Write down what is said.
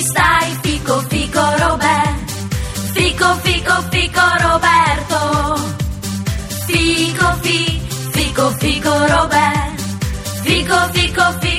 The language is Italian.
ci stai, fico fico Roberto. Fico fico fico Roberto. Fico fi, fico fico Roberto. Fico fico fico